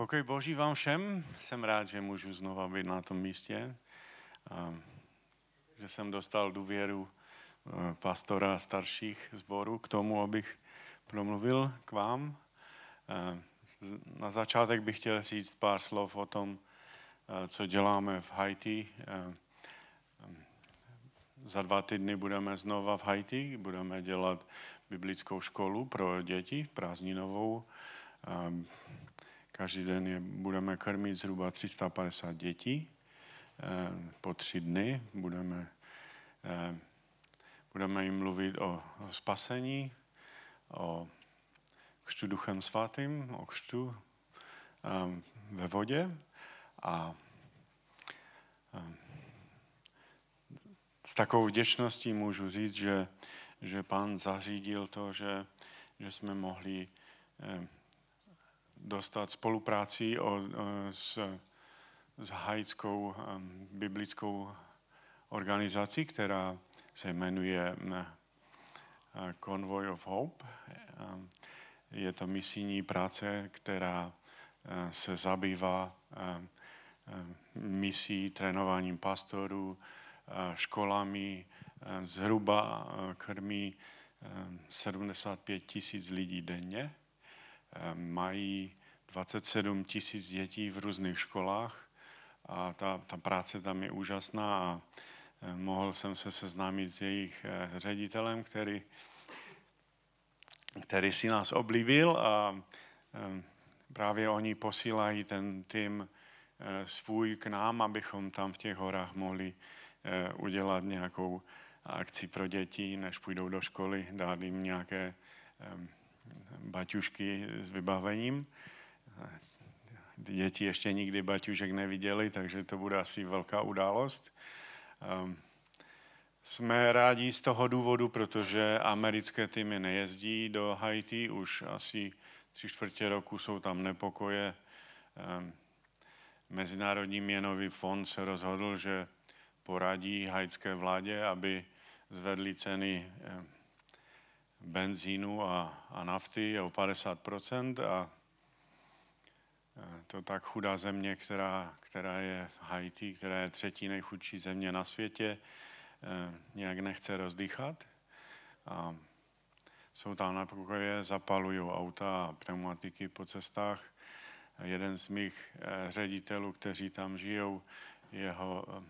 Pokoj Boží vám všem. Jsem rád, že můžu znova být na tom místě. Že jsem dostal důvěru eh, pastora starších zborů k tomu, abych promluvil k vám. Eh, na začátek bych chtěl říct pár slov o tom, eh, co děláme v Haiti. Za dva týdny budeme znova v Haiti, budeme dělat biblickou školu pro děti, prázdninovou. Každý den je budeme krmit zhruba 350 dětí. Eh, po tři dny budeme, eh, budeme jim mluvit o, spasení, o křtu duchem svatým, o křtu eh, ve vodě a s takovou vděčností můžu říct, že, že pán zařídil to, že, že jsme mohli dostat spolupráci o, s, s haitskou um, biblickou organizací, která se jmenuje um, Convoy of Hope. Um, je to misijní práce, která uh, se zabývá um, misí, trénováním pastorů, uh, školami, uh, zhruba krmí 75 tisíc lidí denně mají 27 tisíc dětí v různých školách a ta, ta práce tam je úžasná a mohl jsem se seznámit s jejich eh, ředitelem, který, který si nás oblíbil a právě oni posílají ten tým eh, svůj k nám, abychom tam v těch horách mohli eh, udělat nějakou akci pro děti, než půjdou do školy, dát jim nějaké baťušky s vybavením. Děti ještě nikdy baťušek neviděli, takže to bude asi velká událost. Ehm, jsme rádi z toho důvodu, protože americké týmy nejezdí do Haiti, už asi tři čtvrtě roku jsou tam nepokoje. Ehm, Mezinárodní měnový fond se rozhodl, že poradí haitské vládě, aby zvedli ceny ehm, benzínu a, a nafty o 50% a to tak chudá země, která, která je v Haiti, která je třetí nejchudší země na světě, eh, nějak nechce rozdýchat. A jsou tam na pokoje, zapalují auta a pneumatiky po cestách. Jeden z mých eh, ředitelů, kteří tam žijou, jeho, eh,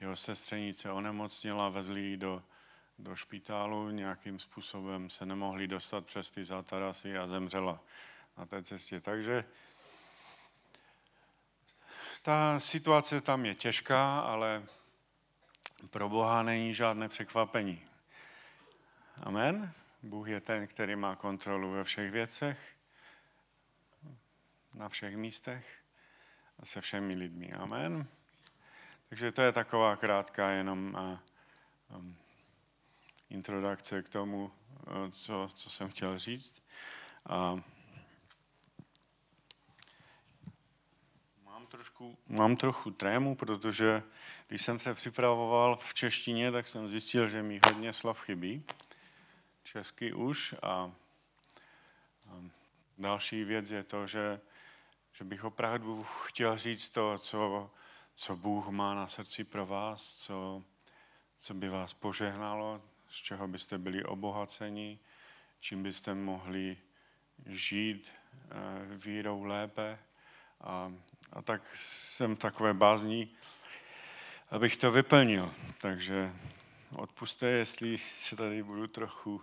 jeho sestřenice onemocněla, vezli ji do, do špitálu, nějakým způsobem se nemohli dostat přes ty zátarasy a zemřela na té cestě. Takže ta situace tam je těžká, ale pro Boha není žádné překvapení. Amen. Bůh je ten, který má kontrolu ve všech věcech, na všech místech a se všemi lidmi. Amen. Takže to je taková krátká jenom a, um, introdukce k tomu, co, co jsem chtěl říct. A, trošku, mám trochu trému, protože když jsem se připravoval v češtině, tak jsem zjistil, že mi hodně slov chybí. Česky už. A, a další věc je to, že, že bych opravdu chtěl říct to, co, co Bůh má na srdci pro vás, co, co by vás požehnalo, z čeho byste byli obohaceni, čím byste mohli žít eh, vírou lépe. A a tak jsem v takové bázní, abych to vyplnil. Takže odpuste, jestli se tady budu trochu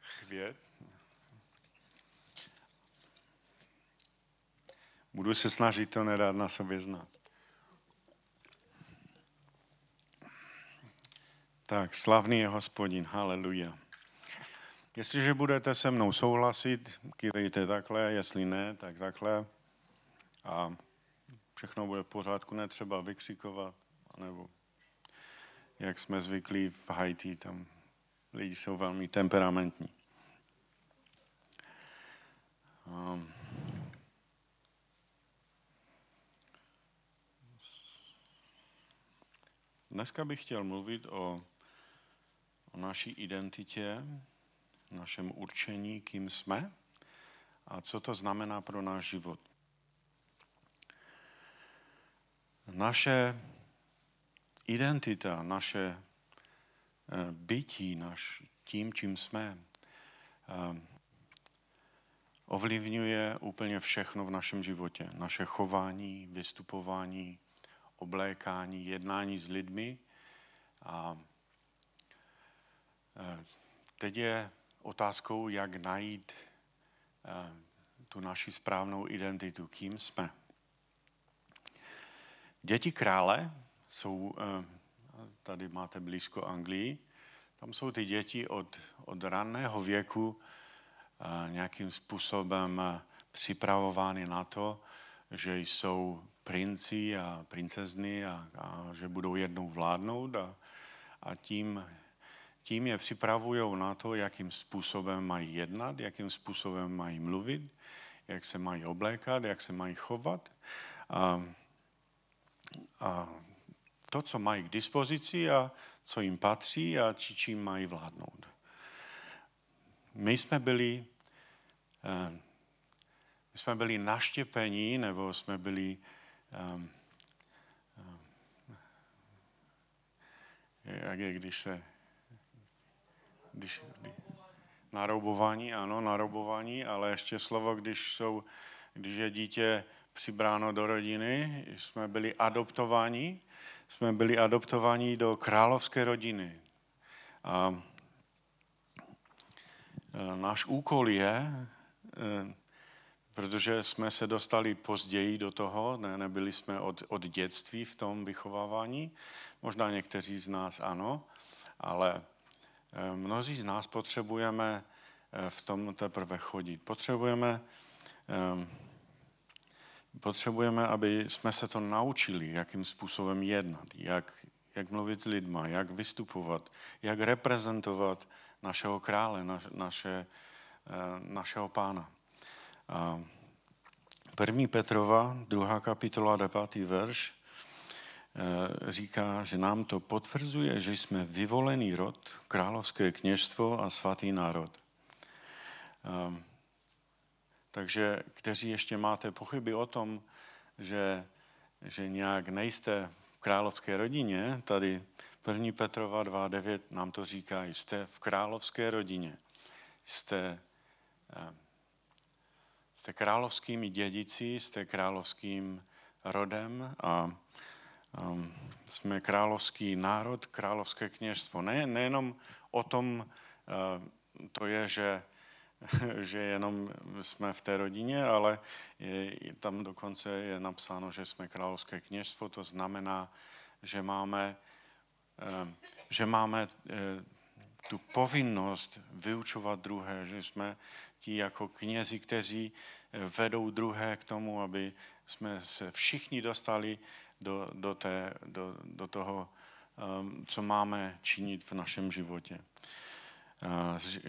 chvět. Budu se snažit to nedát na sobě znát. Tak, slavný je hospodin, haleluja. Jestliže budete se mnou souhlasit, kývejte takhle, jestli ne, tak takhle a všechno bude v pořádku, netřeba vykřikovat, nebo jak jsme zvyklí v Haiti, tam lidi jsou velmi temperamentní. Um, dneska bych chtěl mluvit o, o naší identitě, našem určení, kým jsme a co to znamená pro náš život. naše identita, naše eh, bytí, naš, tím, čím jsme, eh, ovlivňuje úplně všechno v našem životě. Naše chování, vystupování, oblékání, jednání s lidmi. A teď je otázkou, jak najít tu naši správnou identitu, kým jsme. Děti krále jsou, eh, tady máte blízko Anglii, tam jsou ty děti od, od raného věku eh, nějakým způsobem eh, připravovány na to, že jsou princi a princezny a, a že budou jednou vládnout a, a tím, tím je připravují na to, jakým způsobem mají jednat, jakým způsobem mají mluvit, jak se mají oblékat, jak se mají chovat. A, a to, co mají k dispozici a co jim patří a či, čím mají vládnout. My jsme byli, eh, my jsme byli naštěpení, nebo jsme byli um, um, jak je, když se když, naroubování, ano, naroubování, ale ještě slovo, když, jsou, když je dítě přibráno do rodiny, jsme byli adoptováni, jsme byli adoptováni do královské rodiny. A e, náš úkol je, e, protože jsme se dostali později do toho, ne, nebyli jsme od, od dětství v tom vychovávání, možná někteří z nás ano, ale mnozí z nás potřebujeme v tom teprve chodit. Potřebujeme potřebujeme, aby jsme se to naučili, jakým způsobem jednat, jak, jak mluvit s lidma, jak vystupovat, jak reprezentovat našeho krále, naš, naše, eh, našeho pána. A první Petrova, druhá kapitola, devátý verš, eh, říká, že nám to potvrzuje, že jsme vyvolený rod, královské kněžstvo a svatý národ. Um, takže kteří ještě máte pochyby o tom, že, že nějak nejste v královské rodině, tady 1. Petrova 2.9 nám to říká, jste v královské rodině, jste, eh, jste královskými dědici, jste královským rodem a jsme královský národ, královské kněžstvo. Ne, nejenom o tom uh, to je, že že jenom jsme v té rodině, ale je, tam dokonce je napsáno, že jsme královské kněžstvo, to znamená, že máme, eh, že máme eh, tu povinnost vyučovat druhé, že jsme ti jako knězi, kteří eh, vedou druhé k tomu, aby jsme se všichni dostali do, do, té, do, do toho, co máme činit v našem životě.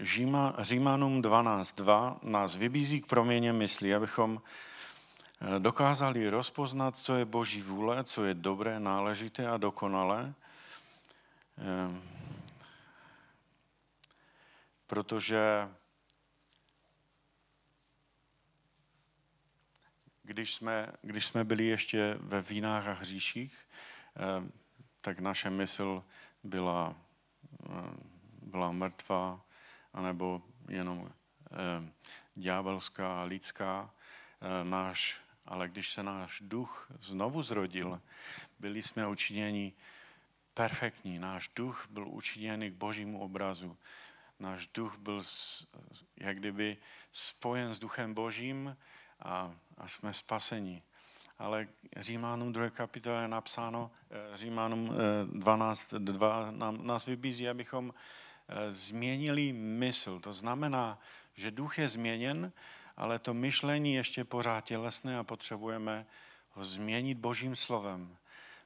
Říma, Římanům 12.2 nás vybízí k proměně mysli, abychom eh, dokázali rozpoznat, co je Boží vůle, co je dobré, náležité a dokonalé. Eh, protože když jsme, když jsme byli ještě ve vínách a hříších, eh, tak naše mysl byla byla mrtvá, anebo jenom eh, ďábelská, lidská. Eh, náš, ale když se náš duch znovu zrodil, byli jsme učiněni perfektní. Náš duch byl učiněný k božímu obrazu. Náš duch byl jak kdyby spojen s duchem božím a, a jsme spaseni. Ale Římanům 2. kapitole je napsáno, Římanům 12, 2 nám, nás vybízí, abychom Eh, změnili mysl. To znamená, že duch je změněn, ale to myšlení ještě pořád tělesné a potřebujeme ho změnit božím slovem.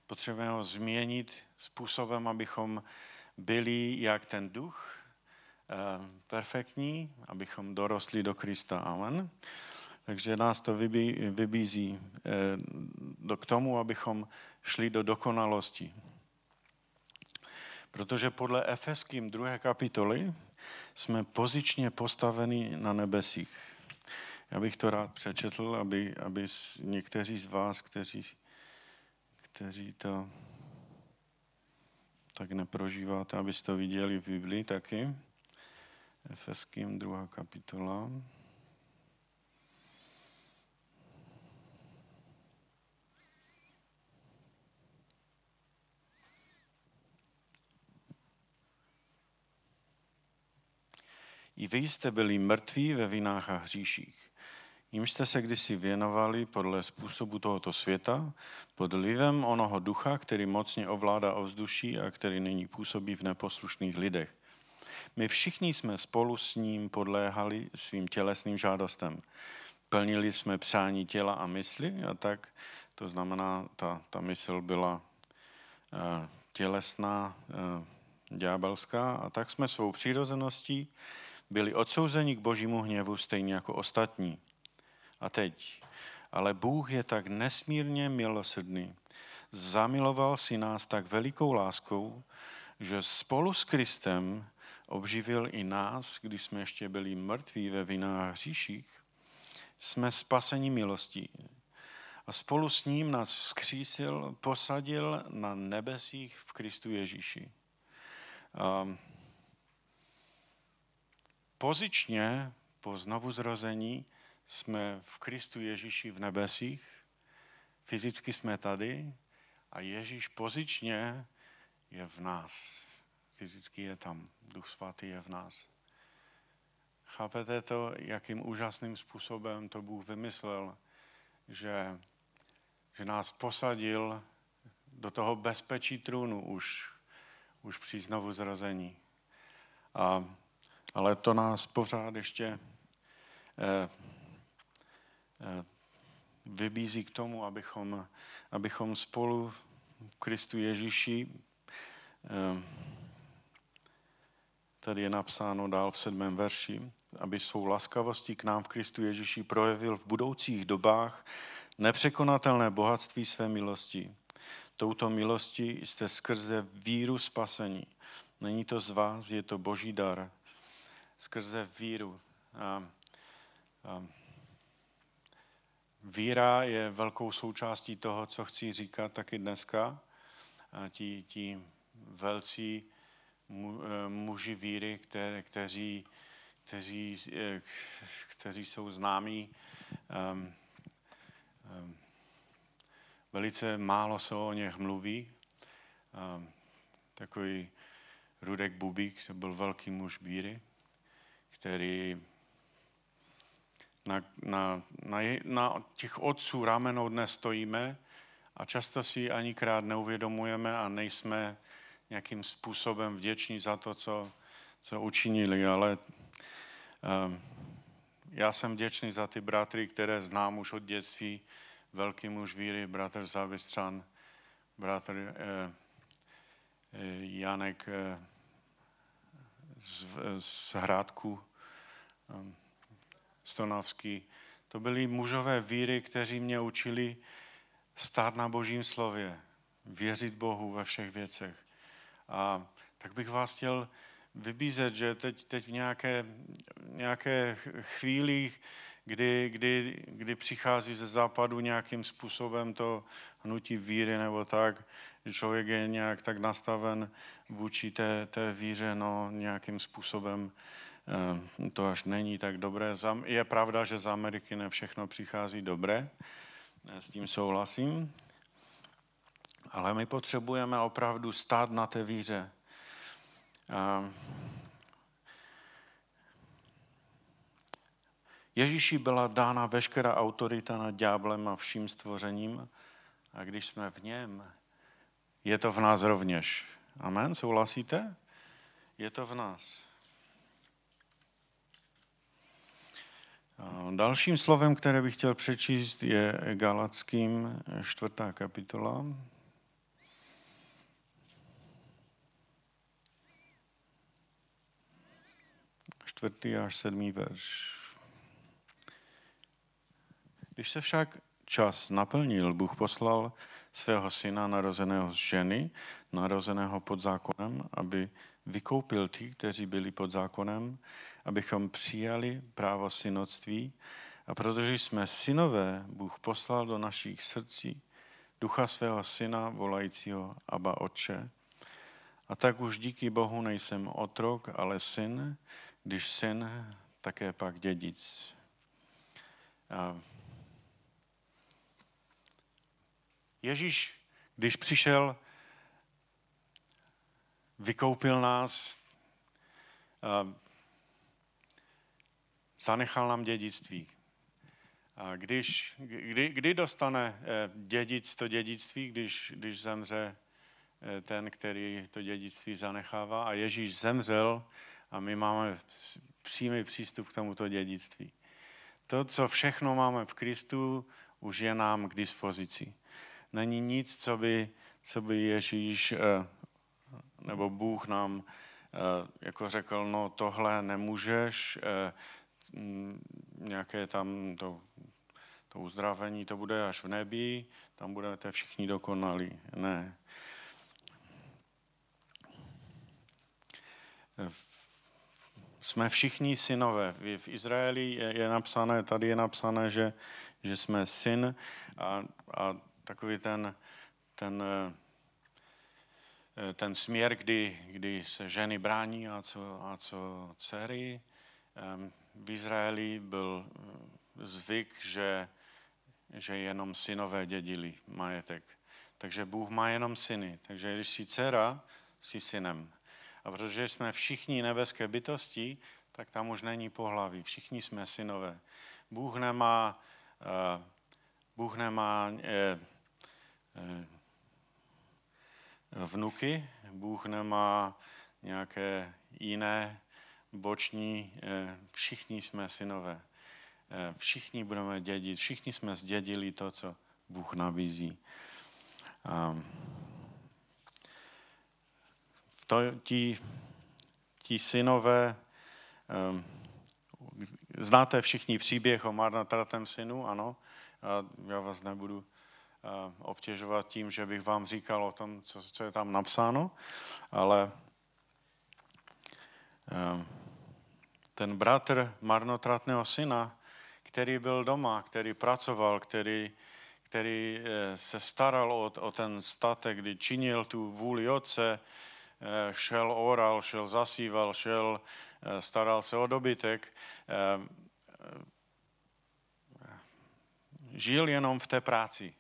Potřebujeme ho změnit způsobem, abychom byli jak ten duch, eh, perfektní, abychom dorostli do Krista. Amen. Takže nás to vybízí eh, k tomu, abychom šli do dokonalosti. Protože podle Efeským 2. kapitoly jsme pozičně postaveni na nebesích. Já bych to rád přečetl, aby, aby někteří z vás, kteří, kteří to tak neprožíváte, abyste to viděli v Biblii taky. Efeským druhá kapitola. I vy jste byli mrtví ve vinách a hříších. Jim jste se kdysi věnovali podle způsobu tohoto světa, pod vlivem onoho ducha, který mocně ovládá ovzduší a který nyní působí v neposlušných lidech. My všichni jsme spolu s ním podléhali svým tělesným žádostem. Plnili jsme přání těla a mysli a tak, to znamená, ta, ta mysl byla uh, tělesná, uh, ďábelská a tak jsme svou přirozeností byli odsouzeni k božímu hněvu stejně jako ostatní. A teď. Ale Bůh je tak nesmírně milosrdný. Zamiloval si nás tak velikou láskou, že spolu s Kristem obživil i nás, když jsme ještě byli mrtví ve vinách hříších. Jsme spaseni milostí. A spolu s ním nás vzkřísil, posadil na nebesích v Kristu Ježíši. Um, pozičně po znovuzrození jsme v Kristu Ježíši v nebesích, fyzicky jsme tady a Ježíš pozičně je v nás. Fyzicky je tam, Duch Svatý je v nás. Chápete to, jakým úžasným způsobem to Bůh vymyslel, že, že nás posadil do toho bezpečí trůnu už, už při znovu zrození. A ale to nás pořád ještě eh, eh, vybízí k tomu, abychom, abychom spolu v Kristu Ježíši, eh, tady je napsáno dál v sedmém verši, aby svou laskavostí k nám v Kristu Ježíši projevil v budoucích dobách nepřekonatelné bohatství své milosti. Touto milosti jste skrze víru spasení. Není to z vás, je to boží dar skrze víru. A, a, víra je velkou součástí toho, co chci říkat taky dneska. A ti, ti velcí mu, e, muži víry, které, kteří, kteří, e, kteří jsou známí, um, um, velice málo se o něch mluví. Um, takový Rudek Bubík, to byl velký muž víry který na, na, na, na těch otců ramenou dnes stojíme a často si ani krát neuvědomujeme a nejsme nějakým způsobem vděční za to, co, co učinili, ale um, já jsem vděčný za ty bratry, které znám už od dětství, velký muž víry, bratr Zavistřan, bratr eh, eh, Janek eh, z, z Hrádku, Stonavský. To byli mužové víry, kteří mě učili stát na božím slově, věřit Bohu ve všech věcech. A tak bych vás chtěl vybízet, že teď, teď v nějaké, nějaké chvíli, kdy, kdy, kdy přichází ze západu nějakým způsobem to hnutí víry nebo tak, že člověk je nějak tak nastaven vůči té, té víře, no nějakým způsobem to až není tak dobré. Je pravda, že z Ameriky ne všechno přichází dobré, eh, s tím souhlasím, ale my potřebujeme opravdu stát na té víře. Eh, Ježíši byla dána veškerá autorita nad ďáblem a vším stvořením a když jsme v něm, je to v nás rovněž. Amen, souhlasíte? Je to v nás. Dalším slovem, které bych chtěl přečíst, je Galackým čtvrtá kapitola. Čtvrtý až sedmý verš. Když se však čas naplnil, Bůh poslal svého syna narozeného z ženy, narozeného pod zákonem, aby vykoupil ty, kteří byli pod zákonem, abychom přijali právo synoctví. A protože jsme synové, Bůh poslal do našich srdcí ducha svého syna, volajícího Abba Otče. A tak už díky Bohu nejsem otrok, ale syn, když syn, také pak dědic. Ježíš, když přišel, vykoupil nás, zanechal nám dědictví. A když, kdy, kdy dostane eh, dědic to dědictví, když, když zemře eh, ten, který to dědictví zanechává? A Ježíš zemřel a my máme přímý přístup k tomuto dědictví. To, co všechno máme v Kristu, už je nám k dispozici. Není nic, co by, co by Ježíš eh, nebo Bůh nám jako řekl, no tohle nemůžeš, nějaké tam to to uzdravení to bude až v nebi, tam budete všichni dokonalí. Ne. Jsme všichni synové. V Izraeli je, je napsané, tady je napsané, že, že jsme syn a, a takový ten, ten, ten směr, kdy, kdy se ženy brání a co, a co dcery. V Izraeli byl zvyk, že že jenom synové dědili majetek. Takže Bůh má jenom syny. Takže když jsi dcera, jsi synem. A protože jsme všichni nebeské bytosti, tak tam už není pohlaví. Všichni jsme synové. Bůh nemá, uh, Bůh nemá uh, uh, vnuky, Bůh nemá nějaké jiné boční, všichni jsme synové. Eh, všichni budeme dědit, všichni jsme zdědili to, co Bůh nabízí. Um, to, ti, ti synové, um, znáte všichni příběh o marnotratém synu, ano, a já vás nebudu obtěžovat tím, že bych vám říkal o tom, co, co je tam napsáno, ale um, ten bratr marnotratného syna který byl doma, který pracoval, který, který eh, se staral o, o ten statek, kdy činil tu vůli otce, eh, šel oral, šel zasíval, šel, eh, staral se o dobytek, žil jenom v té práci.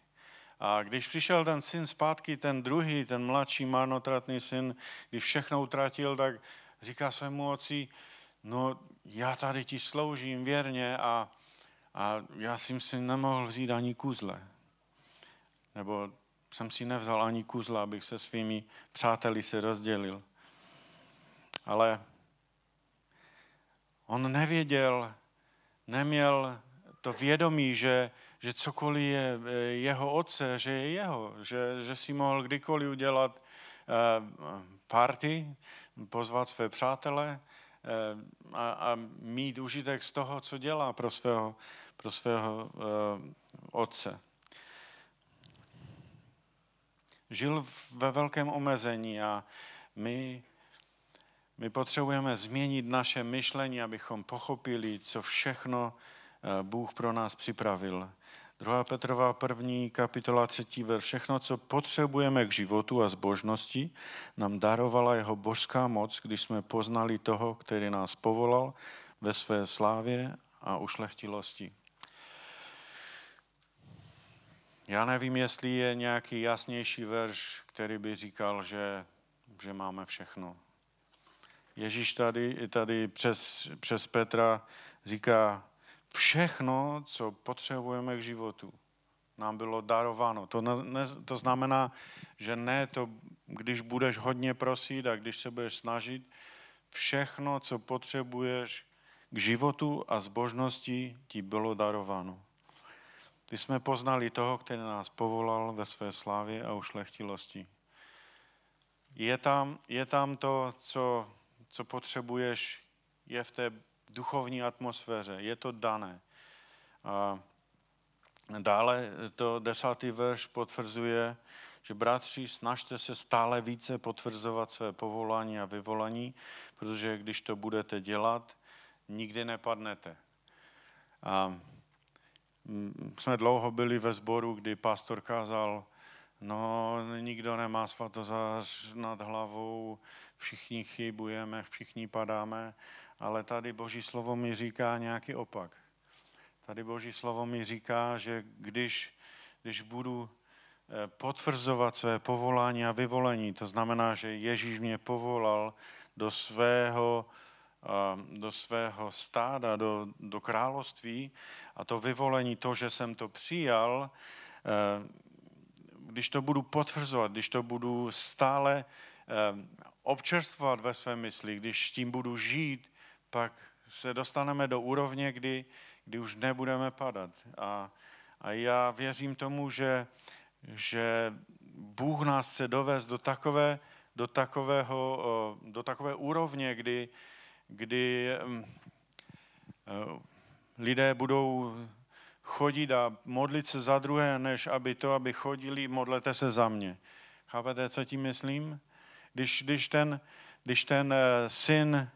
A když přišel ten syn zpátky, ten druhý, ten mladší marnotratný syn, když všechno utratil, tak říká svému otci, no já tady ti sloužím věrně a, a já jsem si nemohl vzít ani kuzle. Nebo jsem si nevzal ani kuzla, abych se svými přáteli se rozdělil. Ale on nevěděl, neměl to vědomí, že, že cokoliv je eh, jeho otce, že je jeho, že, že si mohl kdykoliv udělat uh, party, pozvat své přátele a, a mít užitek z toho, co dělá pro svého pro svého uh, otce. Žil ve velkém omezení a my, my potřebujeme změnit naše myšlení, abychom pochopili, co všechno uh, Bůh pro nás připravil. 2. Petrova první kapitola třetí ver. Všechno, co potřebujeme k životu a zbožnosti, nám darovala jeho božská moc, když jsme poznali toho, který nás povolal ve své slávě a ušlechtilosti. Já nevím, jestli je nějaký jasnější verš, který by říkal, že, že máme všechno. Ježíš tady, tady přes, přes Petra říká, všechno, co potřebujeme k životu, nám bylo darováno. To, ne, to znamená, že ne to, když budeš hodně prosit a když se budeš snažit, všechno, co potřebuješ k životu a zbožnosti, ti bylo darováno. Ty jsme poznali toho, který nás povolal ve své slávě a ušlechtilosti. Je tam, je tam to, co, co potřebuješ, je v té duchovní atmosféře, je to dané. A dále to desátý verš potvrzuje, že bratři, snažte se stále více potvrzovat své povolání a vyvolání, protože když to budete dělat, nikdy nepadnete. A jsme dlouho byli ve sboru, kdy pastor kázal no nikdo nemá svatozář nad hlavou, všichni chybujeme, všichni padáme, ale tady Boží slovo mi říká nějaký opak. Tady Boží slovo mi říká, že když, když budu eh, potvrzovat své povolání a vyvolení, to znamená, že Ježíš mě povolal do svého, do svého stáda, do, do království a to vyvolení, to, že jsem to přijal, eh, když to budu potvrzovat, když to budu stále eh, občerstvovat ve své mysli, když tím budu žít, pak se dostaneme do úrovně, kdy, kdy už nebudeme padat. A, a já věřím tomu, že, že Bůh nás chce dovést do takové, do takového, do takové úrovně, kdy, kdy mm, eh, lidé budou chodit a modlit se za druhé, než aby to, aby chodili, modlete se za mě. Chápete, co tím myslím? Když, když, ten, když ten eh, syn eh,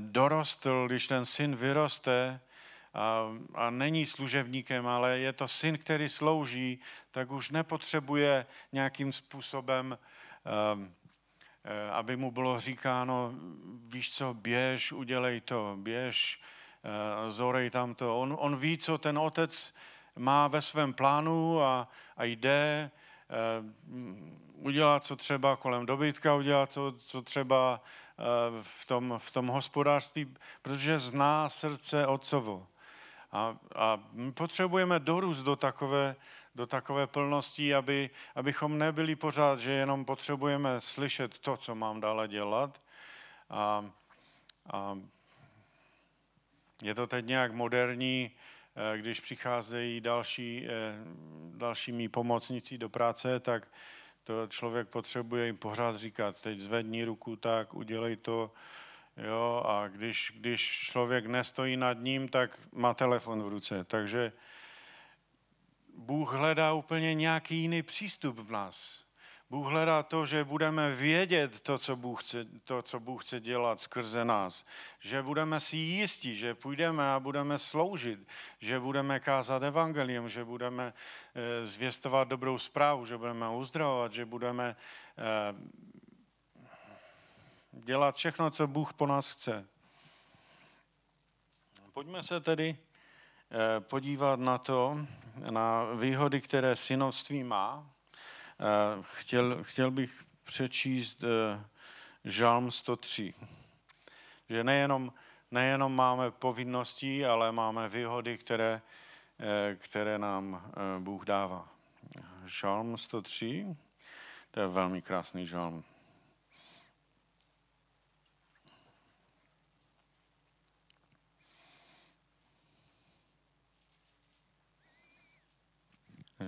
dorostl, když ten syn vyroste a, a není služebníkem, ale je to syn, který slouží, tak už nepotřebuje nějakým způsobem, eh, aby mu bylo říkáno, víš co, běž, udělej to, běž, zorej tam to. On, on ví, co ten otec má ve svém plánu a, a jde, udělat, co třeba kolem dobytka, udělat to, co třeba eh, v tom, v tom hospodářství, protože zná srdce otcovo. A, a my potřebujeme dorůst do takové, do takové plnosti, aby, abychom nebyli pořád, že jenom potřebujeme slyšet to, co mám dále dělat. A, a je to teď nějak moderní, eh, když přicházejí další, eh, další mý pomocníci do práce, tak to člověk potřebuje jim pořád říkat, teď zvedni ruku tak, udělej to, jo, a když, když člověk nestojí nad ním, tak má telefon v ruce. Takže Bůh hledá úplně nějaký jiný přístup v nás. Bůh hledá to, že budeme vědět to co, Bůh chce, to, co Bůh chce dělat skrze nás. Že budeme si jistí, že půjdeme a budeme sloužit, že budeme kázat evangelium, že budeme eh, zvěstovat dobrou zprávu, že budeme uzdravovat, že budeme eh, dělat všechno, co Bůh po nás chce. Pojďme se tedy eh, podívat na to, na výhody, které synovství má chtěl, chtěl bych přečíst eh, Žalm 103. Že nejenom, nejenom máme povinnosti, ale máme výhody, které, eh, které nám Bůh dává. Žalm 103, to je velmi krásný žalm.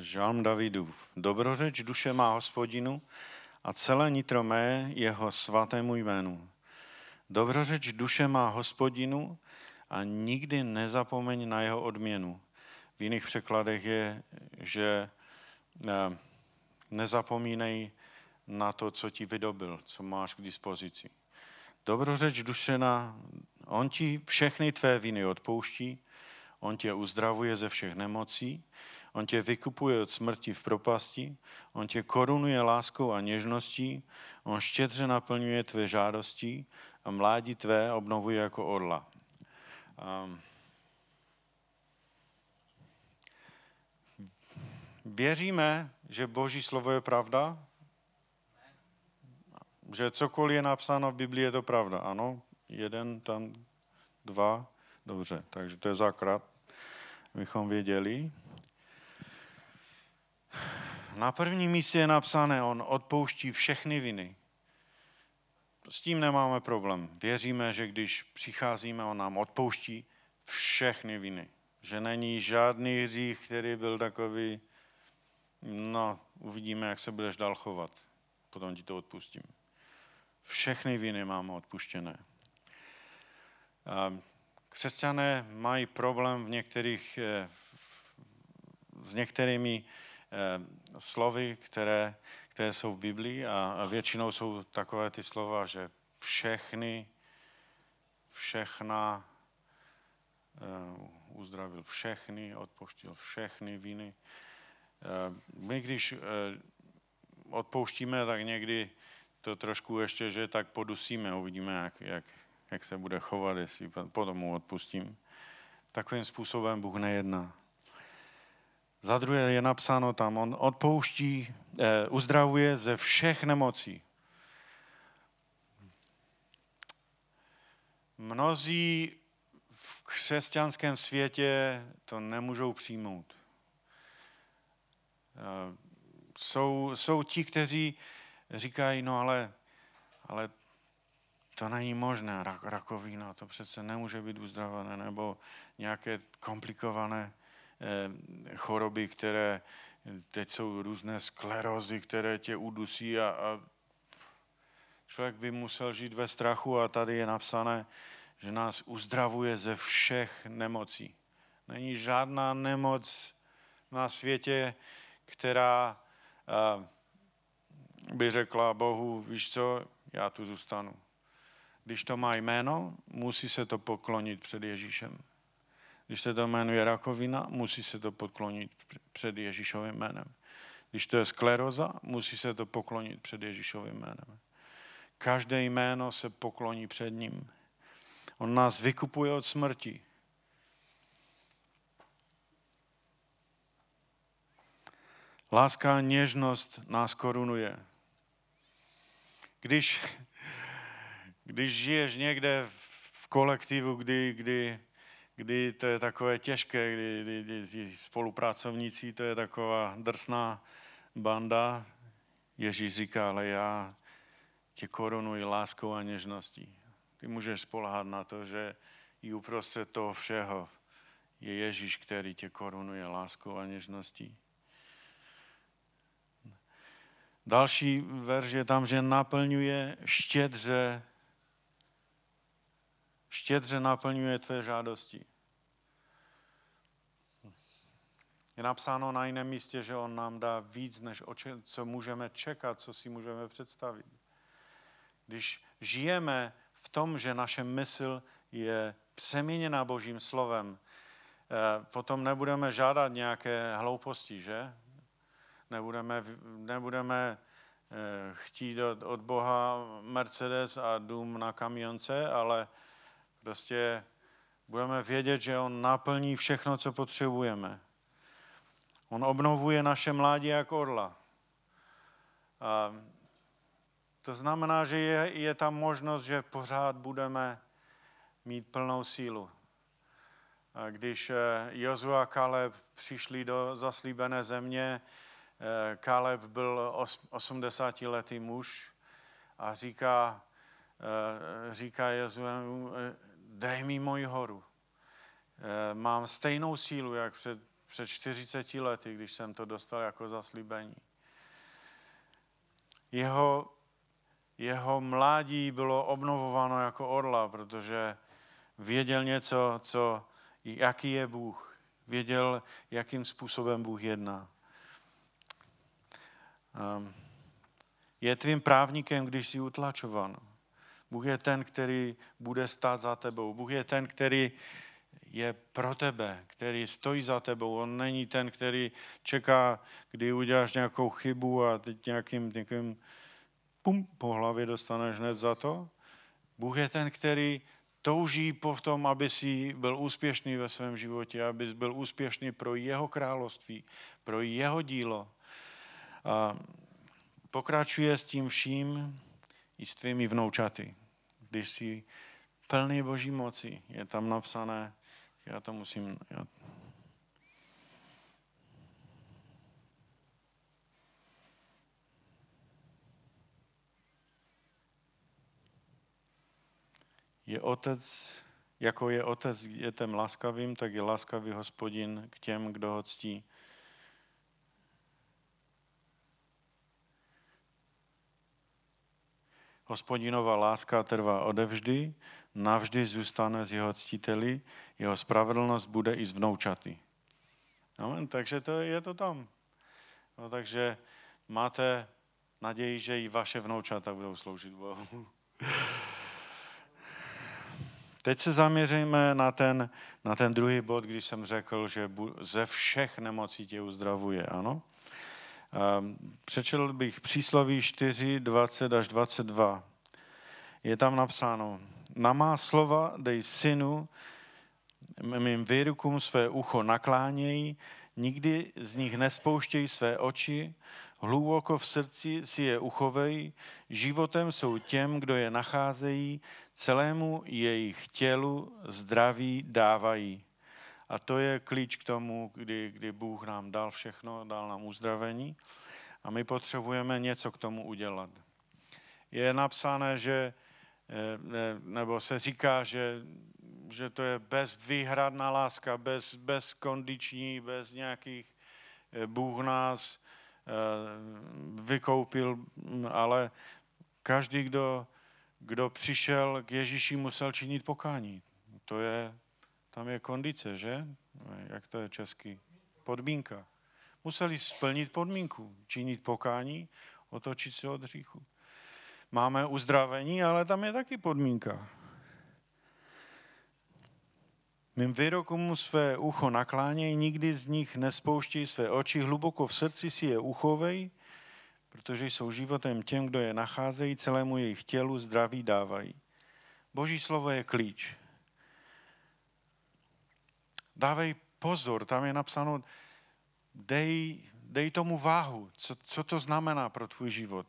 Žalm Davidův. Dobrořeč duše má hospodinu a celé nitro mé jeho svatému jménu. Dobrořeč duše má hospodinu a nikdy nezapomeň na jeho odměnu. V jiných překladech je, že eh, nezapomínej na to, co ti vydobil, co máš k dispozici. Dobrořeč duše na, on ti všechny tvé viny odpouští, on tě uzdravuje ze všech nemocí, On tě vykupuje od smrti v propasti, on tě korunuje láskou a něžností, on štědře naplňuje tvé žádosti a mládí tvé obnovuje jako orla. Um, věříme, že Boží slovo je pravda? Že cokoliv je napsáno v Biblii, je to pravda, ano? Jeden, tam dva, dobře, takže to je základ, abychom věděli. Na prvním místě je napsané, on odpouští všechny viny. S tím nemáme problém. Věříme, že když přicházíme, on nám odpouští všechny viny. Že není žádný hřích, který byl takový, no, uvidíme, jak se budeš dál chovat. Potom ti to odpustím. Všechny viny máme odpuštěné. Křesťané mají problém v některých, eh, s některými slovy, které, které jsou v Biblii a, většinou jsou takové ty slova, že všechny, všechna, uh, uzdravil všechny, odpoštil všechny viny. Uh, my když odpouštíme, tak někdy to trošku ještě, že tak podusíme, uvidíme, jak, jak, jak se bude chovat, jestli potom mu odpustím. Takovým způsobem Bůh nejedná. Za druhé je napsáno tam, on odpouští, eh, uzdravuje ze všech nemocí. Mnozí v křesťanském světě to nemůžou přijmout. Eh, jsou, jsou ti, kteří říkají, no ale, ale to není možné, rak, rakovina, to přece nemůže být uzdravené, nebo nějaké komplikované choroby, které teď jsou různé sklerózy, které tě udusí a, a člověk by musel žít ve strachu a tady je napsané, že nás uzdravuje ze všech nemocí. Není žádná nemoc na světě, která by řekla Bohu, víš co, já tu zůstanu. Když to má jméno, musí se to poklonit před Ježíšem. Když se to jmenuje rakovina, musí se to poklonit před Ježíšovým jménem. Když to je skleroza, musí se to poklonit před Ježíšovým jménem. Každé jméno se pokloní před ním. On nás vykupuje od smrti. Láska a něžnost nás korunuje. Když, když žiješ někde v kolektivu, kdy, kdy, kdy to je takové těžké, kdy, kdy, kdy spolupracovníci, to je taková drsná banda, Ježíš říká, ale já tě korunuji láskou a něžností. Ty můžeš spolehat na to, že i uprostřed toho všeho je Ježíš, který tě korunuje láskou a něžností. Další verš je tam, že naplňuje štědře, štědře naplňuje tvé žádosti. Je napsáno na jiném místě, že on nám dá víc, než co můžeme čekat, co si můžeme představit. Když žijeme v tom, že naše mysl je přeměněna Božím slovem, eh, potom nebudeme žádat nějaké hlouposti, že? Nebudeme, nebudeme eh, chtít od, od Boha Mercedes a dům na kamionce, ale prostě budeme vědět, že On naplní všechno, co potřebujeme. On obnovuje naše mládí jako orla. A to znamená, že je, je tam možnost, že pořád budeme mít plnou sílu. A když eh, Jozu a Kaleb přišli do zaslíbené země, eh, Kaleb byl 80-letý muž a říká, eh, říká Jozuemu, dej mi moji horu. Mám stejnou sílu, jak před, před 40 lety, když jsem to dostal jako zaslíbení. Jeho jeho mládí bylo obnovováno jako orla, protože věděl něco, co, jaký je Bůh. Věděl, jakým způsobem Bůh jedná. Um, je tvým právníkem, když jsi utlačovan. Bůh je ten, který bude stát za tebou. Bůh je ten, který je pro tebe, který stojí za tebou. On není ten, který čeká, kdy uděláš nějakou chybu a teď nějakým, nějakým pum, po hlavě dostaneš hned za to. Bůh je ten, který touží po tom, aby si byl úspěšný ve svém životě, aby byl úspěšný pro jeho království, pro jeho dílo. A pokračuje s tím vším i s tvými vnoučaty. Když jsi plný boží moci, je tam napsané, já to musím, já je otec, jako je otec dětem laskavým, tak je laskavý hospodin k těm, kdo ho ctí. Hospodinová láska trvá odevždy, navždy zůstane z jeho ctiteli, jeho spravedlnost bude i z vnoučaty. No, takže to je to tam. No, takže máte naději, že i vaše vnoučata budou sloužit Bohu. Teď se zaměříme na ten, na ten druhý bod, když jsem řekl, že ze všech nemocí tě uzdravuje. Ano? Přečetl bych přísloví 4, 20 až 22. Je tam napsáno, na má slova dej synu, mým výrukům své ucho naklánějí, nikdy z nich nespouštějí své oči, hluboko v srdci si je uchovej, životem jsou těm, kdo je nacházejí, celému jejich tělu zdraví dávají. A to je klíč k tomu, kdy, kdy Bůh nám dal všechno, dal nám uzdravení a my potřebujeme něco k tomu udělat. Je napsané, že, eh, nebo se říká, že, že to je bezvýhradná láska, bez, kondiční, bez nějakých, eh, Bůh nás eh, vykoupil, ale každý, kdo, kdo přišel k Ježíši, musel činit pokání. To je tam je kondice, že? Jak to je český? Podmínka. Museli splnit podmínku, činit pokání, otočit se od hříchu. Máme uzdravení, ale tam je taky podmínka. Mým výrokům své ucho nakláněj, nikdy z nich nespouštěj své oči, hluboko v srdci si je uchovej, protože jsou životem těm, kdo je nacházejí, celému jejich tělu zdraví dávají. Boží slovo je klíč dávej pozor, tam je napsáno, dej, dej tomu váhu, co, co to znamená pro tvůj život.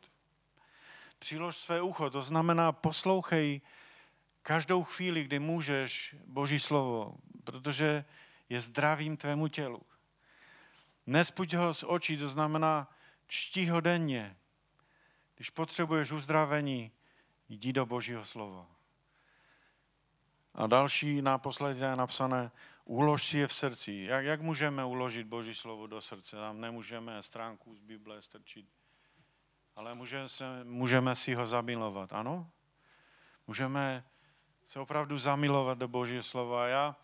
Přilož své ucho, to znamená poslouchej každou chvíli, kdy můžeš Boží slovo, protože je zdravým tvému tělu. Nespuď ho z očí, to znamená čtí ho denně. Když potřebuješ uzdravení, jdi do Božího slova. A další náposledy je napsané, Ulož si je v srdci. Jak, jak můžeme uložit Boží slovo do srdce? Tam nemůžeme stránku z Bible strčit. Ale můžeme, se, můžeme si ho zamilovat, ano? Můžeme se opravdu zamilovat do Božího slova. Já,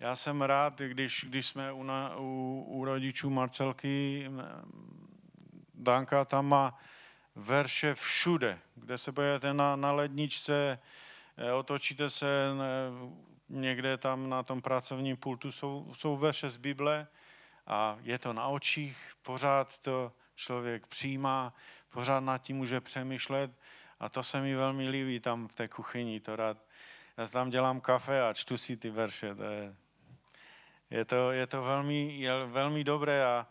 já jsem rád, když, když jsme u, na, u, u rodičů Marcelky, Danka tam má verše všude, kde se pojete na, na ledničce, eh, otočíte se někde tam na tom pracovním pultu jsou, jsou verše z Bible a je to na očích, pořád to člověk přijímá, pořád nad tím může přemýšlet a to se mi velmi líbí tam v té kuchyni, to rád. Já tam dělám kafe a čtu si ty verše, to je, je to, je to velmi, je velmi dobré a,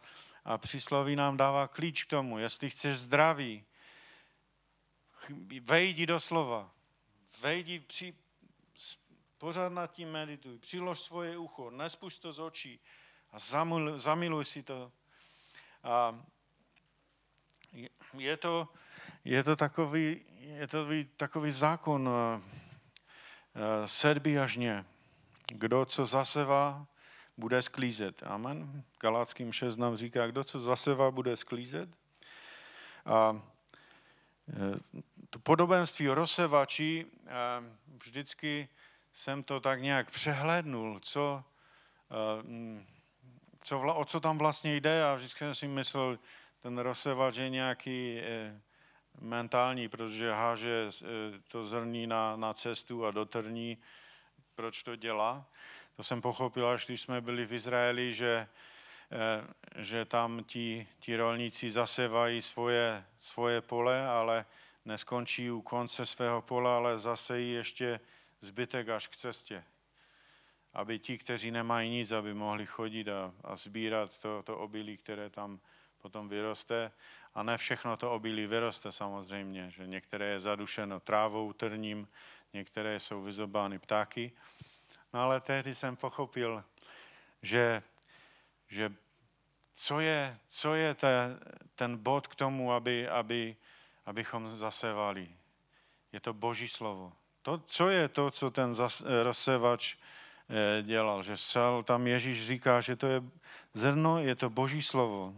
a přísloví nám dává klíč k tomu. Jestli chceš zdraví, vejdi do slova, vejdi, při, Pořád nad tím medituj. Přilož svoje ucho, nespušť to z očí a zamiluj, zamiluj si to. A je to, je to takový, je to takový zákon uh, sedby a žně. Kdo co zasevá, bude sklízet. Amen. Galáckým 6 nám říká, kdo co zasevá, bude sklízet. A eh, to podobenství o rozsevači vždycky jsem to tak nějak přehlédnul, co, eh, co, o co tam vlastně jde a vždycky jsem si myslel, ten rozsevač je nějaký eh, mentální, protože háže eh, to zrní na, na cestu a dotrní, proč to dělá. To jsem pochopil, až když jsme byli v Izraeli, že, že tam ti, ti rolníci zasevají svoje, svoje pole, ale neskončí u konce svého pole, ale zasejí ještě zbytek až k cestě. Aby ti, kteří nemají nic, aby mohli chodit a, a sbírat to, to obilí, které tam potom vyroste. A ne všechno to obilí vyroste samozřejmě, že některé je zadušeno trávou, trním, některé jsou vyzobány ptáky. No ale tehdy jsem pochopil, že, že co je, co je te, ten bod k tomu, aby, aby, abychom zasevali. Je to Boží slovo. To, co je to, co ten eh, rozsevač eh, dělal, že sal, tam Ježíš říká, že to je zrno, je to boží slovo.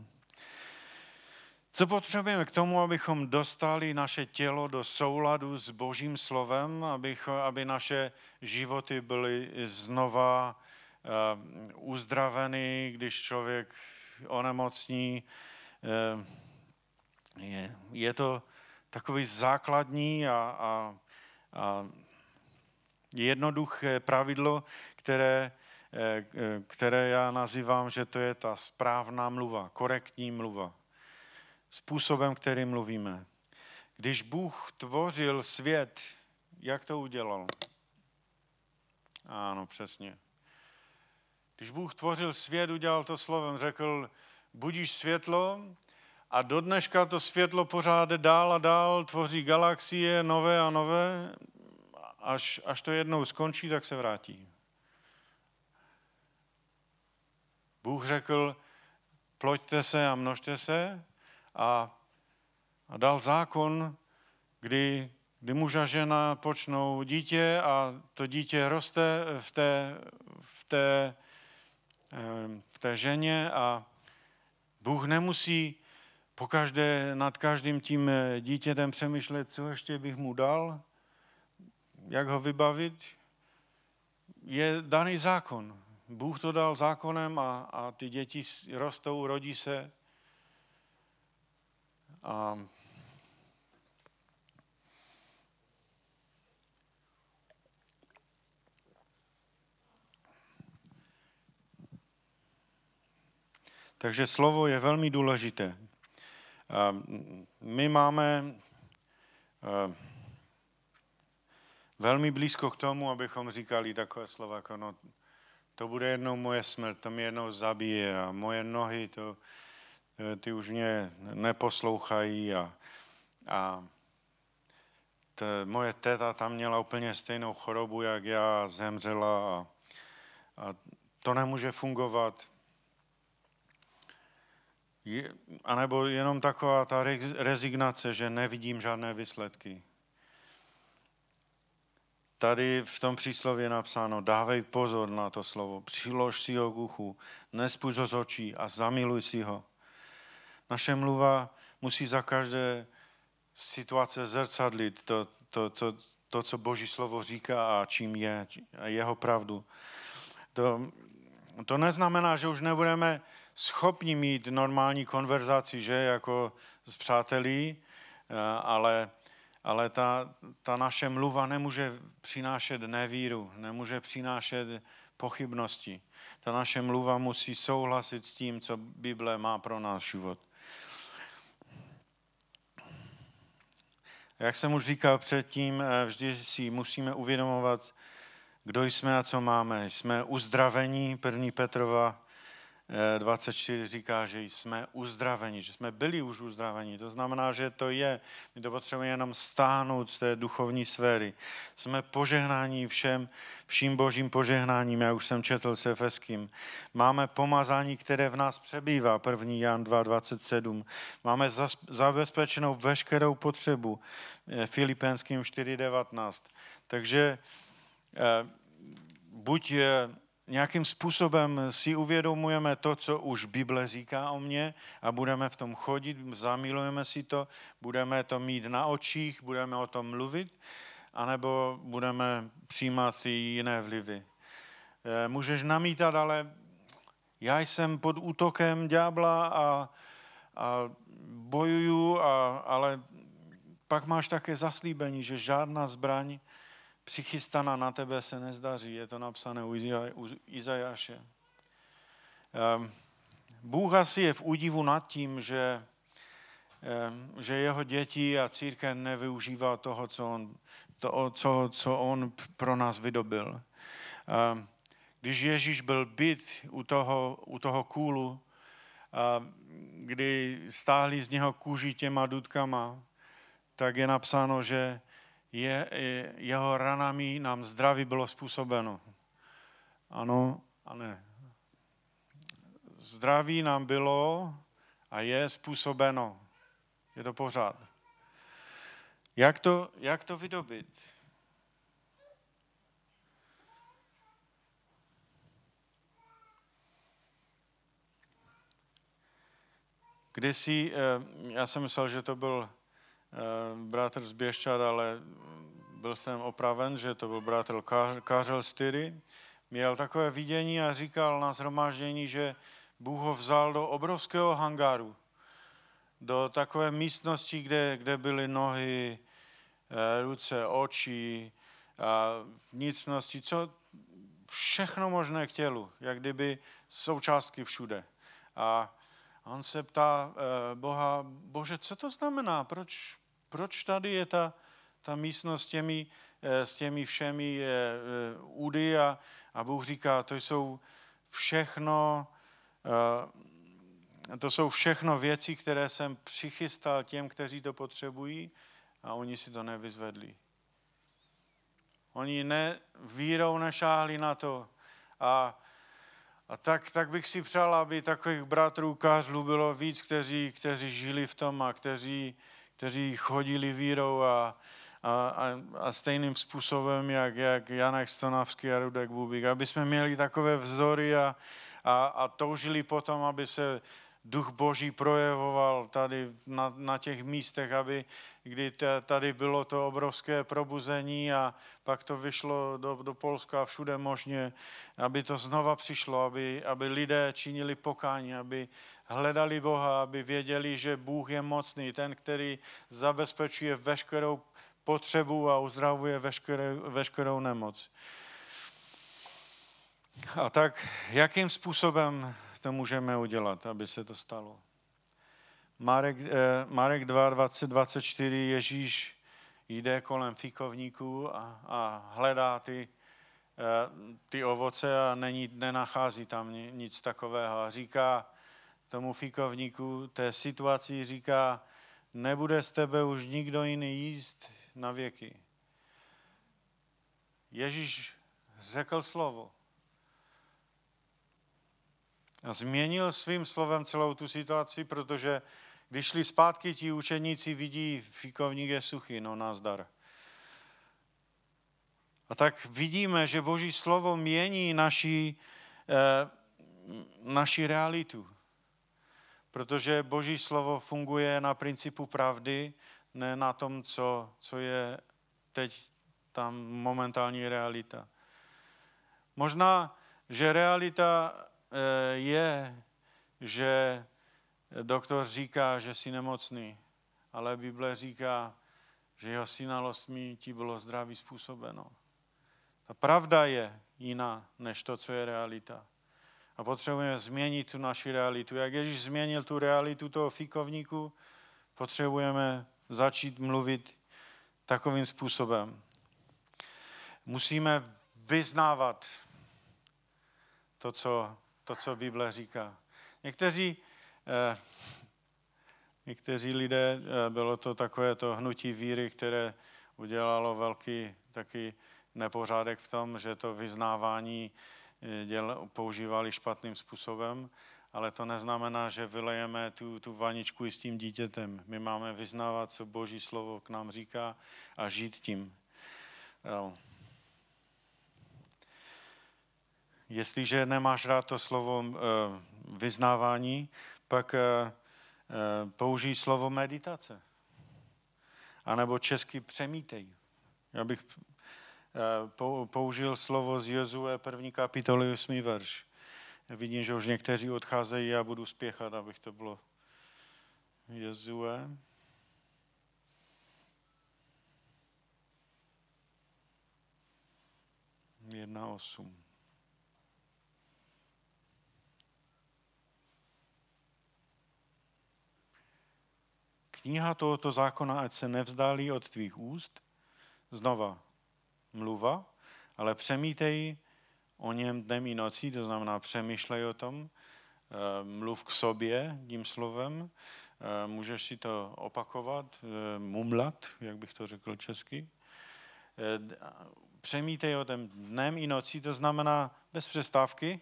Co potřebujeme k tomu, abychom dostali naše tělo do souladu s božím slovem, aby, aby naše životy byly znova uh, uzdraveny, když člověk onemocní. Uh, je, je to takový základní a, a jednoduché pravidlo, které, eh, které já nazývám, že to je ta správná mluva, korektní mluva. způsobem, který mluvíme. Když Bůh tvořil svět, jak to udělal? Ano, přesně. Když Bůh tvořil svět, udělal to slovem, řekl, budíš světlo a do dneška to světlo pořád dál a dál, tvoří galaxie nové a nové, až, až to jednou skončí, tak se vrátí. Bůh řekl, ploďte se a množte se a, a dal zákon, kdy, kdy muž a žena počnou dítě a to dítě roste v té, v té, v té ženě a Bůh nemusí pokaždé nad každým tím dítětem přemýšlet, co ještě bych mu dal, jak ho vybavit. Je daný zákon. Bůh to dal zákonem a, a ty děti rostou, rodí se. A Takže slovo je velmi důležité. My máme velmi blízko k tomu, abychom říkali takové slova, jako no, to bude jednou moje smrt, to mě jednou zabije a moje nohy, to, eh, ty už mě neposlouchají a, a to, moje teta tam měla úplně stejnou chorobu, jak já, zemřela a, a to nemůže fungovat. Je, anebo jenom taková ta rezignace, že nevidím žádné výsledky. Tady v tom příslově je napsáno, dávej pozor na to slovo, přilož si ho k uchu, nespuž ho z očí a zamiluj si ho. Naše mluva musí za každé situace zrcadlit to, to, to, to, co Boží slovo říká a čím je, a jeho pravdu. To, to neznamená, že už nebudeme schopni mít normální konverzaci, že, jako s přátelí, eh, ale ale ta, ta naše mluva nemůže přinášet nevíru, nemůže přinášet pochybnosti. Ta naše mluva musí souhlasit s tím, co Bible má pro náš život. Jak jsem už říkal předtím, eh, vždy si musíme uvědomovat, kdo jsme a co máme. Jsme uzdravení, 1. Petrova 24 říká, že jsme uzdraveni, že jsme byli už uzdraveni. To znamená, že to je. My to potřebujeme jenom stáhnout z té duchovní sféry. Jsme požehnání všem, vším božím požehnáním, já už jsem četl se Efeským. Máme pomazání, které v nás přebývá, 1. Jan 2.27. Máme zabezpečenou veškerou potřebu, eh, Filipenským 4.19. Takže eh, buď je nějakým způsobem si uvědomujeme to, co už Bible říká o mně a budeme v tom chodit, zamilujeme si to, budeme to mít na očích, budeme o tom mluvit, anebo budeme přijímat i jiné vlivy. Eh, můžeš namítat, ale já jsem pod útokem ďábla a, a bojuju, a, ale pak máš také zaslíbení, že žádná zbraň přichystaná na tebe se nezdaří. Je to napsané u Izajáše. Ehm, Bůh asi je v údivu nad tím, že, ehm, že jeho děti a církev nevyužívá toho, co on, to, co, co on pro nás vydobil. Ehm, když Ježíš byl byt u toho, u toho kůlu, kdy stáhli z něho kůži těma dudkama, tak je napsáno, že je, jeho ranami nám zdraví bylo způsobeno. Ano a ne. Zdraví nám bylo a je způsobeno. Je to pořád. Jak to, jak to vydobit? Kdysi, eh, já jsem myslel, že to byl bratr z Běščad, ale byl jsem opraven, že to byl bratr Kářel Styry, měl takové vidění a říkal na zhromáždění, že Bůh ho vzal do obrovského hangáru, do takové místnosti, kde, kde byly nohy, eh, ruce, oči, a vnitřnosti, co všechno možné k tělu, jak kdyby součástky všude. A, A on se ptá eh, Boha, bože, co to znamená? Proč, proč tady je ta, ta místnost s těmi, eh, s těmi všemi údy a, a Bůh říká, to jsou všechno to jsou všechno věci, které jsem přichystal těm, kteří to potřebují a oni si to nevyzvedli. Oni ne, vírou nešáhli na to. A, a tak, tak bych si přál, aby takových bratrů kářlů bylo víc, kteří, kteří žili v tom a kteří, kteří chodili vírou a, a, a, a stejným způsobem, jak, jak Janek Stonavský a Rudek Bubík, aby jsme měli takové vzory a, a, a toužili potom, aby se duch Boží projevoval tady na, na těch místech, aby kdy tady bylo to obrovské probuzení a pak to vyšlo do, do Polska a všude možně, aby to znova přišlo, aby, aby lidé činili pokání, aby hledali Boha, aby věděli, že Bůh je mocný, ten, který zabezpečuje veškerou potřebu a uzdravuje veškeré, veškerou nemoc. A tak jakým způsobem to můžeme udělat, aby se to stalo? Marek, eh, Marek 2, 20, 24, Ježíš jde kolem fikovníků a, a hledá ty, eh, ty ovoce a není, nenachází tam nic takového. A říká tomu fikovníku, té situaci říká, nebude z tebe už nikdo jiný jíst na věky. Ježíš řekl slovo a změnil svým slovem celou tu situaci, protože když šli zpátky, ti učeníci vidí, fikovník je suchý, no nazdar. A tak vidíme, že Boží slovo mění naši, eh, naši realitu. Protože Boží slovo funguje na principu pravdy, ne na tom, co, co je teď tam momentální realita. Možná, že realita eh, je, že doktor říká, že jsi nemocný, ale Bible říká, že jeho synalostmi ti bylo zdraví způsobeno. Ta pravda je jiná, než to, co je realita. A potřebujeme změnit tu naši realitu. Jak Ježíš změnil tu realitu toho fikovníku, potřebujeme začít mluvit takovým způsobem. Musíme vyznávat to, co, to, co Bible říká. Někteří Eh, někteří lidé, eh, bylo to takové to hnutí víry, které udělalo velký taky nepořádek v tom, že to vyznávání děl, používali špatným způsobem, ale to neznamená, že vylejeme tu, tu vaničku i s tím dítětem. My máme vyznávat, co Boží slovo k nám říká a žít tím. Jestliže nemáš rád to slovo vyznávání, pak eh, eh, použij slovo meditace. A nebo česky přemítej. Já bych eh, použil slovo z Jezue první kapitoly 8. verš. Vidím, že už někteří odcházejí, já budu spěchat, abych to bylo Jezue. Jedna osm. kniha tohoto zákona, ať se nevzdálí od tvých úst, znova mluva, ale přemítej o něm dnem i nocí, to znamená přemýšlej o tom, eh, mluv k sobě tím slovem, eh, můžeš si to opakovat, eh, mumlat, jak bych to řekl česky. Přemítej o tom dnem i nocí, to znamená bez přestávky.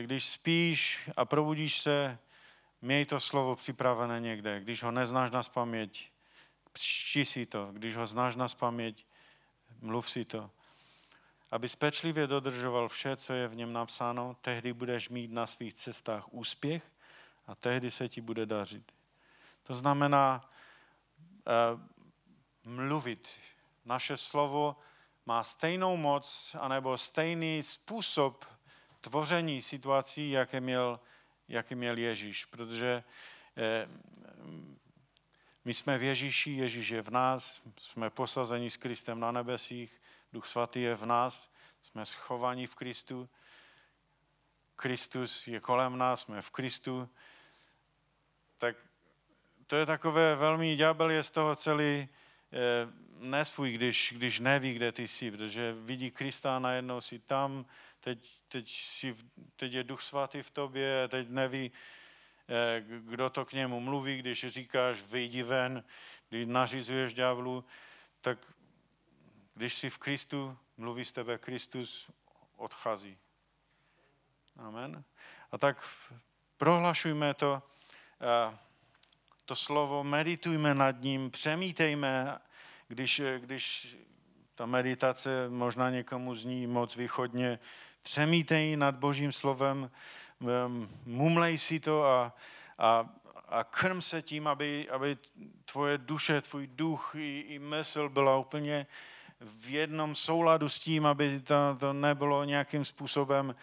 Když spíš a probudíš se, Měj to slovo připravené někde. Když ho neznáš na spaměť, přečti si to. Když ho znáš na spaměť, mluv si to. Aby pečlivě dodržoval vše, co je v něm napsáno, tehdy budeš mít na svých cestách úspěch a tehdy se ti bude dařit. To znamená uh, mluvit. Naše slovo má stejnou moc anebo stejný způsob tvoření situací, jaké měl jaký měl Ježíš, protože eh, my jsme v Ježíši, Ježíš je v nás, jsme posazeni s Kristem na nebesích, Duch Svatý je v nás, jsme schovaní v Kristu, Kristus je kolem nás, jsme v Kristu, tak to je takové velmi, ďábel je z toho celý eh, nesvůj, když, když neví, kde ty jsi, protože vidí Krista a najednou si tam, teď, teď, si, teď je duch svatý v tobě, teď neví, kdo to k němu mluví, když říkáš vyjdi ven, když nařizuješ ďáblu, tak když jsi v Kristu, mluví z tebe Kristus, odchází. Amen. A tak prohlašujme to, eh, to slovo, meditujme nad ním, přemítejme, když, když ta meditace možná někomu zní moc východně, přemítej nad Božím slovem, mumlej si to a, a, a krm se tím, aby, aby tvoje duše, tvůj duch i, i mysl byla úplně v jednom souladu s tím, aby to, to nebylo nějakým způsobem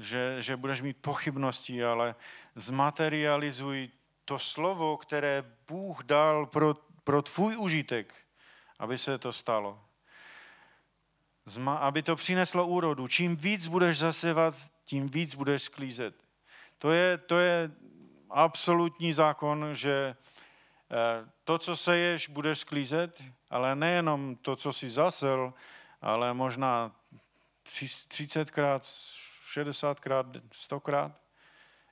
že, že budeš mít pochybnosti, ale zmaterializuj to slovo, které Bůh dal pro, pro tvůj užitek, aby se to stalo. Aby to přineslo úrodu. Čím víc budeš zasevat, tím víc budeš sklízet. To je, to je absolutní zákon, že eh, to, co seješ, budeš sklízet, ale nejenom to, co si zasel, ale možná 30krát, 60krát, 100krát,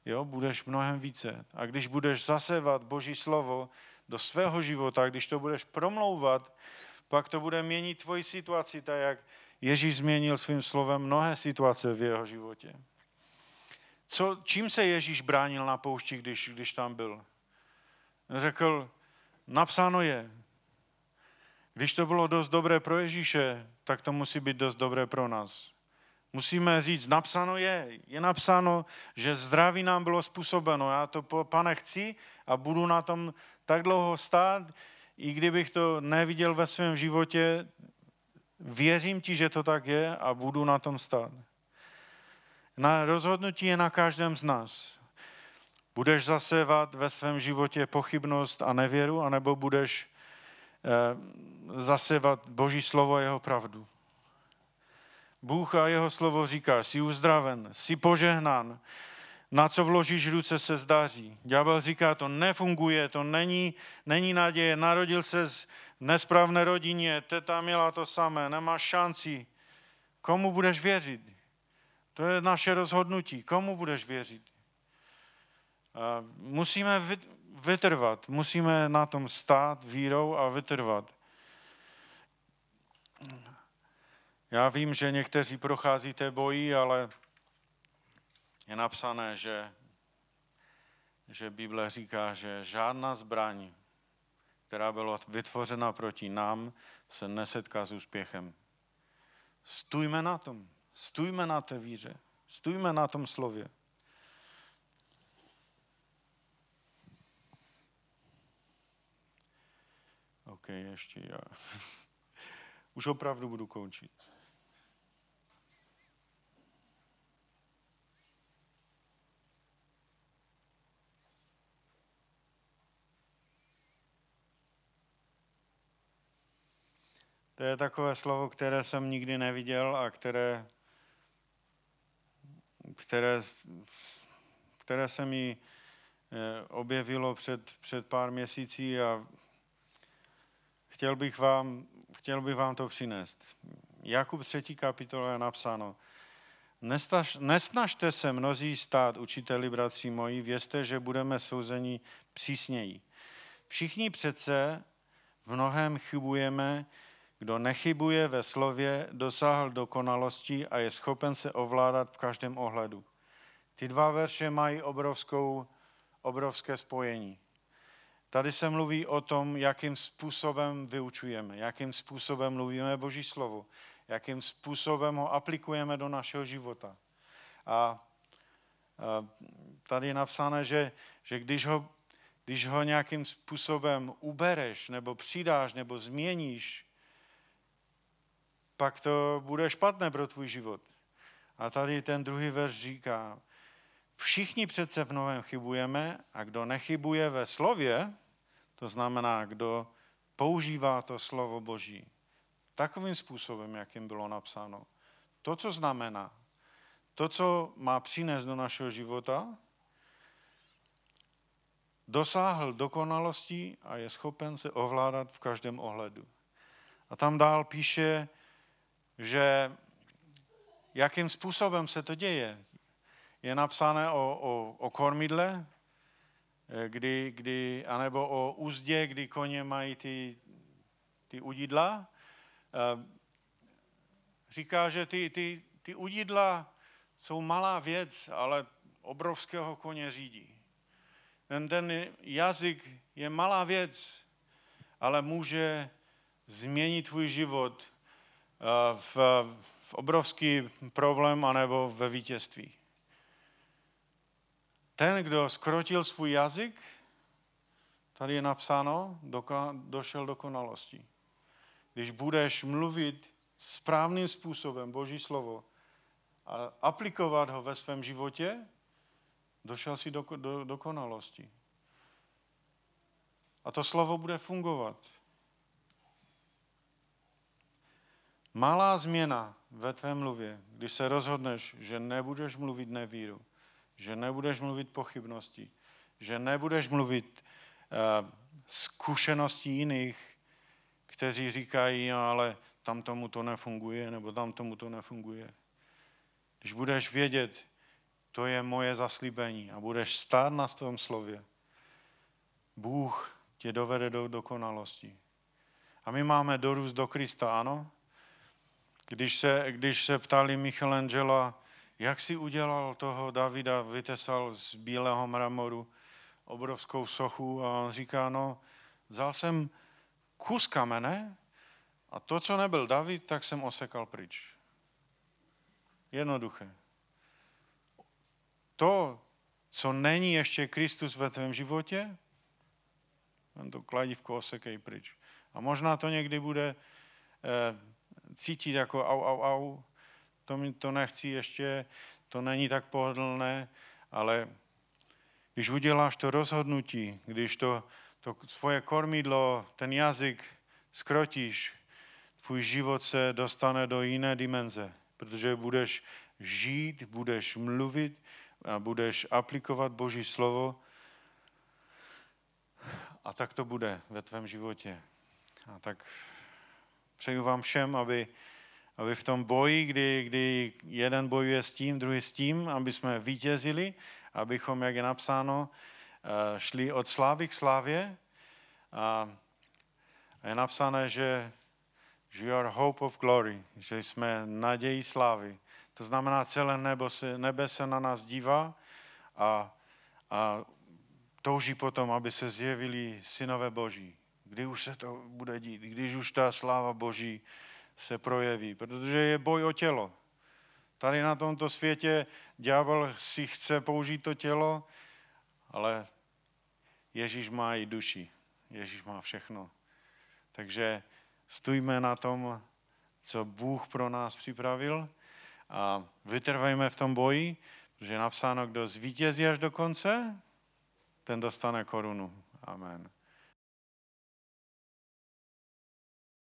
jo, budeš mnohem více. A když budeš zasevat Boží slovo do svého života, když to budeš promlouvat, pak to bude měnit tvoji situaci, tak jak Ježíš změnil svým slovem mnohé situace v jeho životě. Co, čím se Ježíš bránil na poušti, když, když tam byl? Řekl, napsáno je. Když to bylo dost dobré pro Ježíše, tak to musí být dost dobré pro nás. Musíme říct, napsáno je, je napsáno, že zdraví nám bylo způsobeno. Já to, pane, chci a budu na tom tak dlouho stát, i kdybych to neviděl ve svém životě, věřím ti, že to tak je a budu na tom stát. Na rozhodnutí je na každém z nás. Budeš zasevat ve svém životě pochybnost a nevěru, anebo budeš eh, zasevat Boží slovo a jeho pravdu. Bůh a jeho slovo říká, jsi uzdraven, jsi požehnán, na co vložíš ruce se zdaří. Ďábel říká, to nefunguje, to není, není naděje, narodil se v nesprávné rodině, teta měla to samé, nemáš šanci. Komu budeš věřit? To je naše rozhodnutí. Komu budeš věřit? Musíme vytrvat, musíme na tom stát vírou a vytrvat. Já vím, že někteří procházíte boji, ale je napsané, že, že Bible říká, že žádná zbraň, která byla vytvořena proti nám, se nesetká s úspěchem. Stůjme na tom. Stůjme na té víře. Stůjme na tom slově. OK, ještě já. Už opravdu budu končit. To je takové slovo, které jsem nikdy neviděl a které, které, které se mi eh, objevilo před, před pár měsící a chtěl bych vám, chtěl bych vám to přinést. Jakub 3. kapitola je napsáno, Nestaž, nesnažte se mnozí stát, učiteli, bratři moji, vězte, že budeme souzeni přísněji. Všichni přece v mnohem chybujeme, kdo nechybuje ve slově, dosáhl dokonalosti a je schopen se ovládat v každém ohledu. Ty dva verše mají obrovskou, obrovské spojení. Tady se mluví o tom, jakým způsobem vyučujeme, jakým způsobem mluvíme Boží slovo, jakým způsobem ho aplikujeme do našeho života. A tady je napsáno, že, že když, ho, když ho nějakým způsobem ubereš, nebo přidáš, nebo změníš, pak to bude špatné pro tvůj život. A tady ten druhý verš říká, všichni přece v novém chybujeme a kdo nechybuje ve slově, to znamená, kdo používá to slovo Boží takovým způsobem, jakým bylo napsáno, to, co znamená, to, co má přinést do našeho života, dosáhl dokonalosti a je schopen se ovládat v každém ohledu. A tam dál píše, že jakým způsobem se to děje. Je napsané o, o, o kormidle, eh, kdy, kdy, anebo o úzdě, kdy koně mají ty, ty udidla. Eh, říká, že ty, ty, ty udidla jsou malá věc, ale obrovského koně řídí. Ten, ten jazyk je malá věc, ale může změnit tvůj život v, v obrovský problém anebo ve vítězství. Ten, kdo skrotil svůj jazyk, tady je napsáno, došel do konalosti. Když budeš mluvit správným způsobem Boží slovo a aplikovat ho ve svém životě, došel si do, do dokonalosti. A to slovo bude fungovat. Malá změna ve tvé mluvě, když se rozhodneš, že nebudeš mluvit nevíru, že nebudeš mluvit pochybnosti, že nebudeš mluvit uh, zkušeností jiných, kteří říkají, no, ale tam tomu to nefunguje, nebo tam tomu to nefunguje. Když budeš vědět, to je moje zaslíbení a budeš stát na tom slově, Bůh tě dovede do dokonalosti. A my máme dorůst do Krista, ano? Když se, když se ptali Michelangela, jak si udělal toho Davida, vytesal z bílého mramoru obrovskou sochu a on říká, no, vzal jsem kus kamene a to, co nebyl David, tak jsem osekal pryč. Jednoduché. To, co není ještě Kristus ve tvém životě, to kladívko osekej pryč. A možná to někdy bude eh, cítit jako au, au, au, to mi to nechci ještě, to není tak pohodlné, ale když uděláš to rozhodnutí, když to, to svoje kormidlo, ten jazyk skrotíš, tvůj život se dostane do jiné dimenze, protože budeš žít, budeš mluvit a budeš aplikovat Boží slovo a tak to bude ve tvém životě. A tak přeju vám všem, aby, aby v tom boji, kdy, kdy jeden bojuje s tím, druhý s tím, aby jsme vítězili, abychom, jak je napsáno, eh, šli od slávy k slávě. A je napsané, že you are hope of glory, že jsme nadějí slávy. To znamená, celé nebo se, nebe se na nás dívá a, a touží potom, aby se zjevili synové Boží. Kdy už se to bude dít, když už ta sláva Boží se projeví, protože je boj o tělo. Tady na tomto světě ďábel si chce použít to tělo, ale Ježíš má i duši. Ježíš má všechno. Takže stůjme na tom, co Bůh pro nás připravil a vytrvejme v tom boji, protože je napsáno, kdo zvítězí až do konce, ten dostane korunu. Amen.